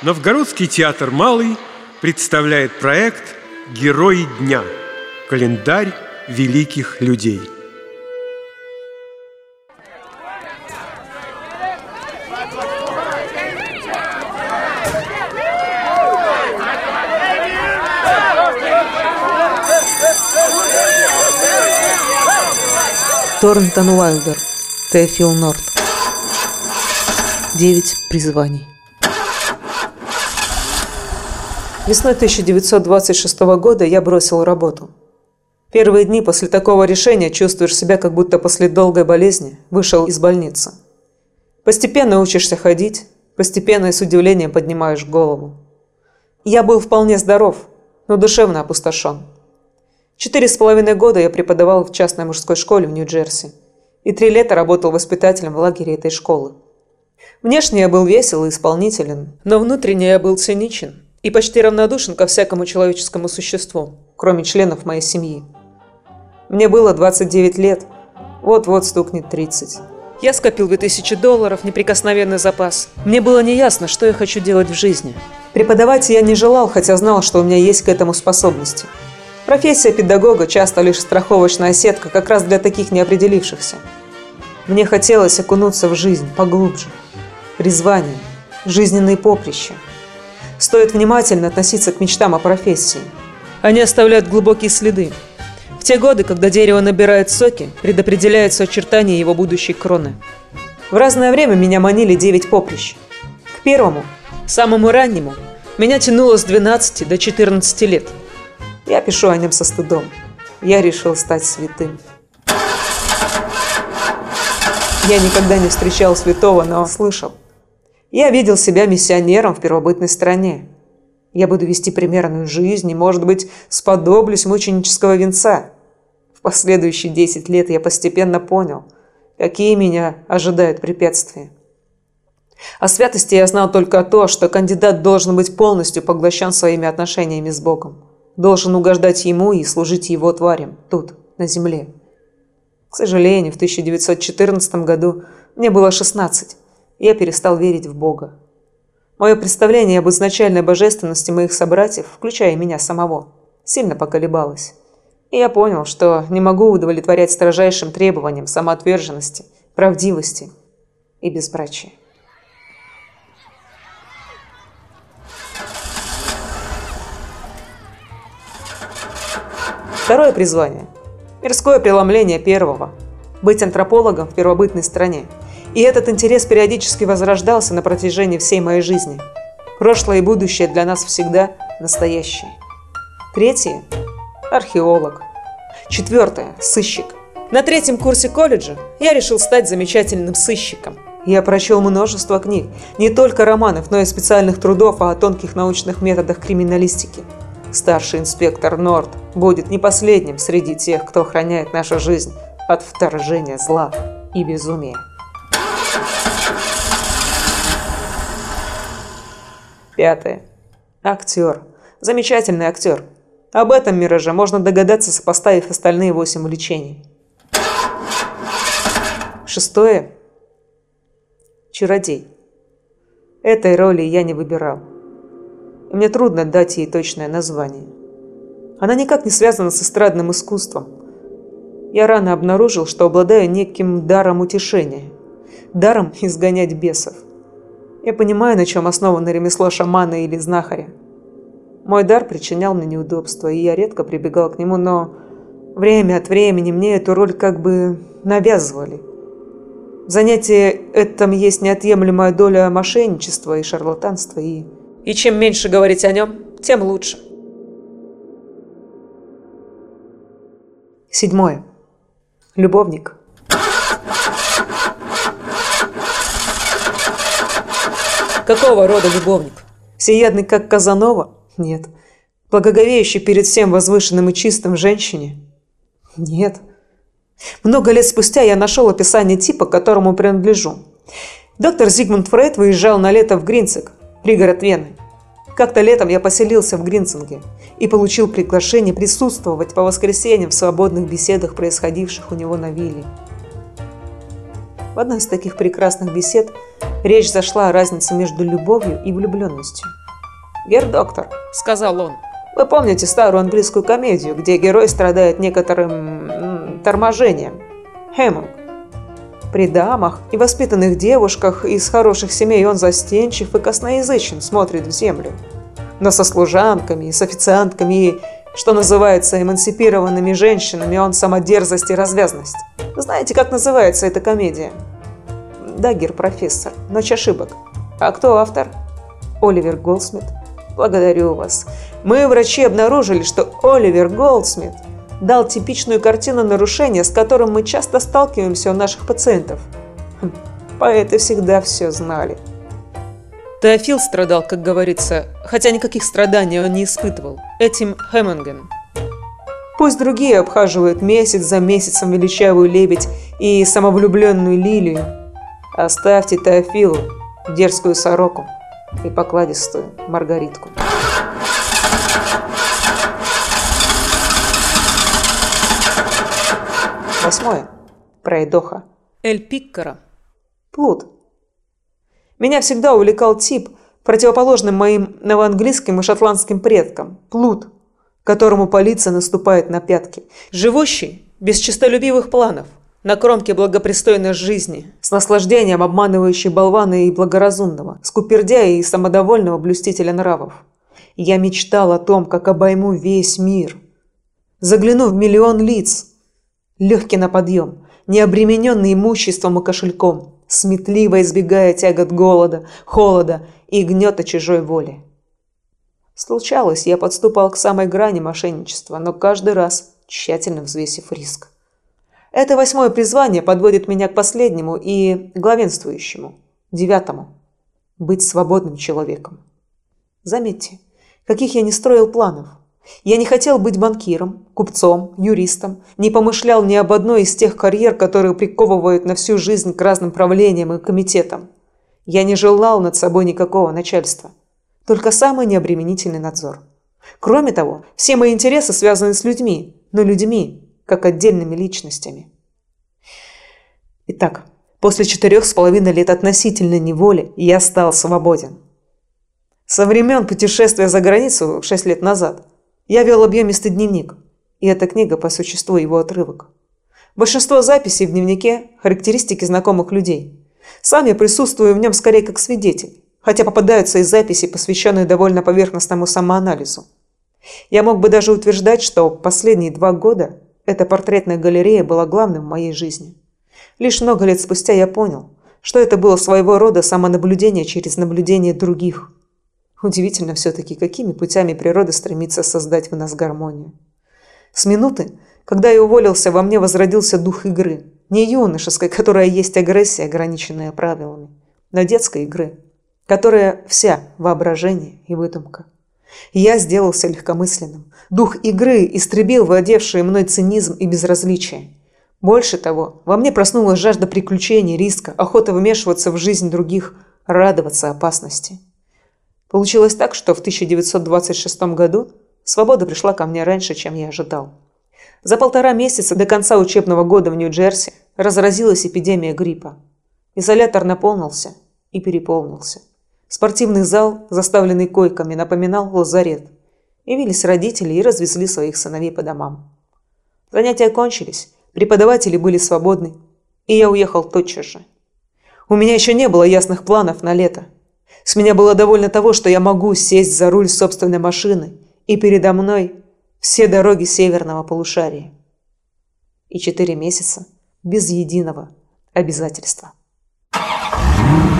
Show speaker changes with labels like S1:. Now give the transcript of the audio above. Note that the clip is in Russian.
S1: Новгородский театр «Малый» представляет проект «Герои дня» – календарь великих людей.
S2: Торнтон Уайлдер, Теофил Норт. Девять призваний. Весной 1926 года я бросил работу. Первые дни после такого решения чувствуешь себя, как будто после долгой болезни вышел из больницы. Постепенно учишься ходить, постепенно и с удивлением поднимаешь голову. Я был вполне здоров, но душевно опустошен. Четыре с половиной года я преподавал в частной мужской школе в Нью-Джерси и три лета работал воспитателем в лагере этой школы. Внешне я был весел и исполнителен, но внутренне я был циничен и почти равнодушен ко всякому человеческому существу, кроме членов моей семьи. Мне было 29 лет, вот-вот стукнет 30. Я скопил 2000 долларов, неприкосновенный запас. Мне было неясно, что я хочу делать в жизни. Преподавать я не желал, хотя знал, что у меня есть к этому способности – Профессия педагога часто лишь страховочная сетка как раз для таких неопределившихся. Мне хотелось окунуться в жизнь поглубже. Призвание, жизненные поприща. Стоит внимательно относиться к мечтам о профессии. Они оставляют глубокие следы. В те годы, когда дерево набирает соки, предопределяются очертания его будущей кроны. В разное время меня манили девять поприщ. К первому, самому раннему, меня тянуло с 12 до 14 лет – я пишу о нем со стыдом. Я решил стать святым. Я никогда не встречал святого, но слышал. Я видел себя миссионером в первобытной стране. Я буду вести примерную жизнь и, может быть, сподоблюсь мученического венца. В последующие 10 лет я постепенно понял, какие меня ожидают препятствия. О святости я знал только то, что кандидат должен быть полностью поглощен своими отношениями с Богом должен угождать ему и служить его тварям тут, на земле. К сожалению, в 1914 году мне было 16, и я перестал верить в Бога. Мое представление об изначальной божественности моих собратьев, включая меня самого, сильно поколебалось. И я понял, что не могу удовлетворять строжайшим требованиям самоотверженности, правдивости и безбрачия. Второе призвание – мирское преломление первого – быть антропологом в первобытной стране. И этот интерес периодически возрождался на протяжении всей моей жизни. Прошлое и будущее для нас всегда настоящее. Третье – археолог. Четвертое – сыщик. На третьем курсе колледжа я решил стать замечательным сыщиком. Я прочел множество книг, не только романов, но и специальных трудов о тонких научных методах криминалистики – Старший инспектор Норд будет не последним среди тех, кто охраняет нашу жизнь от вторжения зла и безумия. Пятое. Актер. Замечательный актер. Об этом мираже можно догадаться, сопоставив остальные восемь увлечений. Шестое. Чародей. Этой роли я не выбирал и мне трудно дать ей точное название. Она никак не связана с эстрадным искусством. Я рано обнаружил, что обладаю неким даром утешения, даром изгонять бесов. Я понимаю, на чем основано ремесло шамана или знахаря. Мой дар причинял мне неудобства, и я редко прибегал к нему, но время от времени мне эту роль как бы навязывали. В занятии этом есть неотъемлемая доля мошенничества и шарлатанства, и и чем меньше говорить о нем, тем лучше. Седьмое. Любовник. Какого рода любовник? Всеядный, как Казанова? Нет. Благоговеющий перед всем возвышенным и чистым женщине? Нет. Много лет спустя я нашел описание типа, которому принадлежу. Доктор Зигмунд Фрейд выезжал на лето в Гринцик, пригород Вены. Как-то летом я поселился в Гринцинге и получил приглашение присутствовать по воскресеньям в свободных беседах, происходивших у него на вилле. В одной из таких прекрасных бесед Речь зашла о разнице между любовью и влюбленностью. «Гер-доктор», — сказал он, — «вы помните старую английскую комедию, где герой страдает некоторым торможением? Хэммонг. При дамах и воспитанных девушках из хороших семей он застенчив и косноязычен, смотрит в землю. Но со служанками, с официантками и, что называется, эмансипированными женщинами он самодерзость и развязность. Знаете, как называется эта комедия? Да, герр профессор. Ночь ошибок. А кто автор? Оливер Голдсмит. Благодарю вас. Мы, врачи, обнаружили, что Оливер Голдсмит дал типичную картину нарушения, с которым мы часто сталкиваемся у наших пациентов. Хм, поэты всегда все знали. Теофил страдал, как говорится, хотя никаких страданий он не испытывал. Этим Hemmungen. Пусть другие обхаживают месяц за месяцем величавую лебедь и самовлюбленную лилию. Оставьте Теофилу, дерзкую сороку и покладистую Маргаритку. Восьмое. Пройдоха. Эль Пиккара. Плут. Меня всегда увлекал тип, противоположный моим новоанглийским и шотландским предкам. Плут, которому полиция наступает на пятки. Живущий, без честолюбивых планов, на кромке благопристойной жизни, с наслаждением обманывающей болвана и благоразумного, скупердяя и самодовольного блюстителя нравов. Я мечтал о том, как обойму весь мир. Загляну в миллион лиц, легкий на подъем, не обремененный имуществом и кошельком, сметливо избегая тягот голода, холода и гнета чужой воли. Случалось, я подступал к самой грани мошенничества, но каждый раз тщательно взвесив риск. Это восьмое призвание подводит меня к последнему и главенствующему, девятому – быть свободным человеком. Заметьте, каких я не строил планов. Я не хотел быть банкиром, купцом, юристом, не помышлял ни об одной из тех карьер, которые приковывают на всю жизнь к разным правлениям и комитетам. Я не желал над собой никакого начальства, только самый необременительный надзор. Кроме того, все мои интересы связаны с людьми, но людьми, как отдельными личностями. Итак, после четырех с половиной лет относительной неволи я стал свободен. Со времен путешествия за границу шесть лет назад – я вел объемистый дневник, и эта книга по существу его отрывок. Большинство записей в дневнике – характеристики знакомых людей. Сам я присутствую в нем скорее как свидетель, хотя попадаются и записи, посвященные довольно поверхностному самоанализу. Я мог бы даже утверждать, что последние два года эта портретная галерея была главным в моей жизни. Лишь много лет спустя я понял, что это было своего рода самонаблюдение через наблюдение других – Удивительно все-таки, какими путями природа стремится создать в нас гармонию. С минуты, когда я уволился, во мне возродился дух игры. Не юношеской, которая есть агрессия, ограниченная правилами, но детской игры, которая вся воображение и выдумка. Я сделался легкомысленным. Дух игры истребил владевший мной цинизм и безразличие. Больше того, во мне проснулась жажда приключений, риска, охота вмешиваться в жизнь других, радоваться опасности. Получилось так, что в 1926 году свобода пришла ко мне раньше, чем я ожидал. За полтора месяца до конца учебного года в Нью-Джерси разразилась эпидемия гриппа. Изолятор наполнился и переполнился. Спортивный зал, заставленный койками, напоминал лазарет. Явились родители и развезли своих сыновей по домам. Занятия кончились, преподаватели были свободны, и я уехал тотчас же. У меня еще не было ясных планов на лето, с меня было довольно того, что я могу сесть за руль собственной машины, и передо мной все дороги северного полушария. И четыре месяца без единого обязательства. Thank you.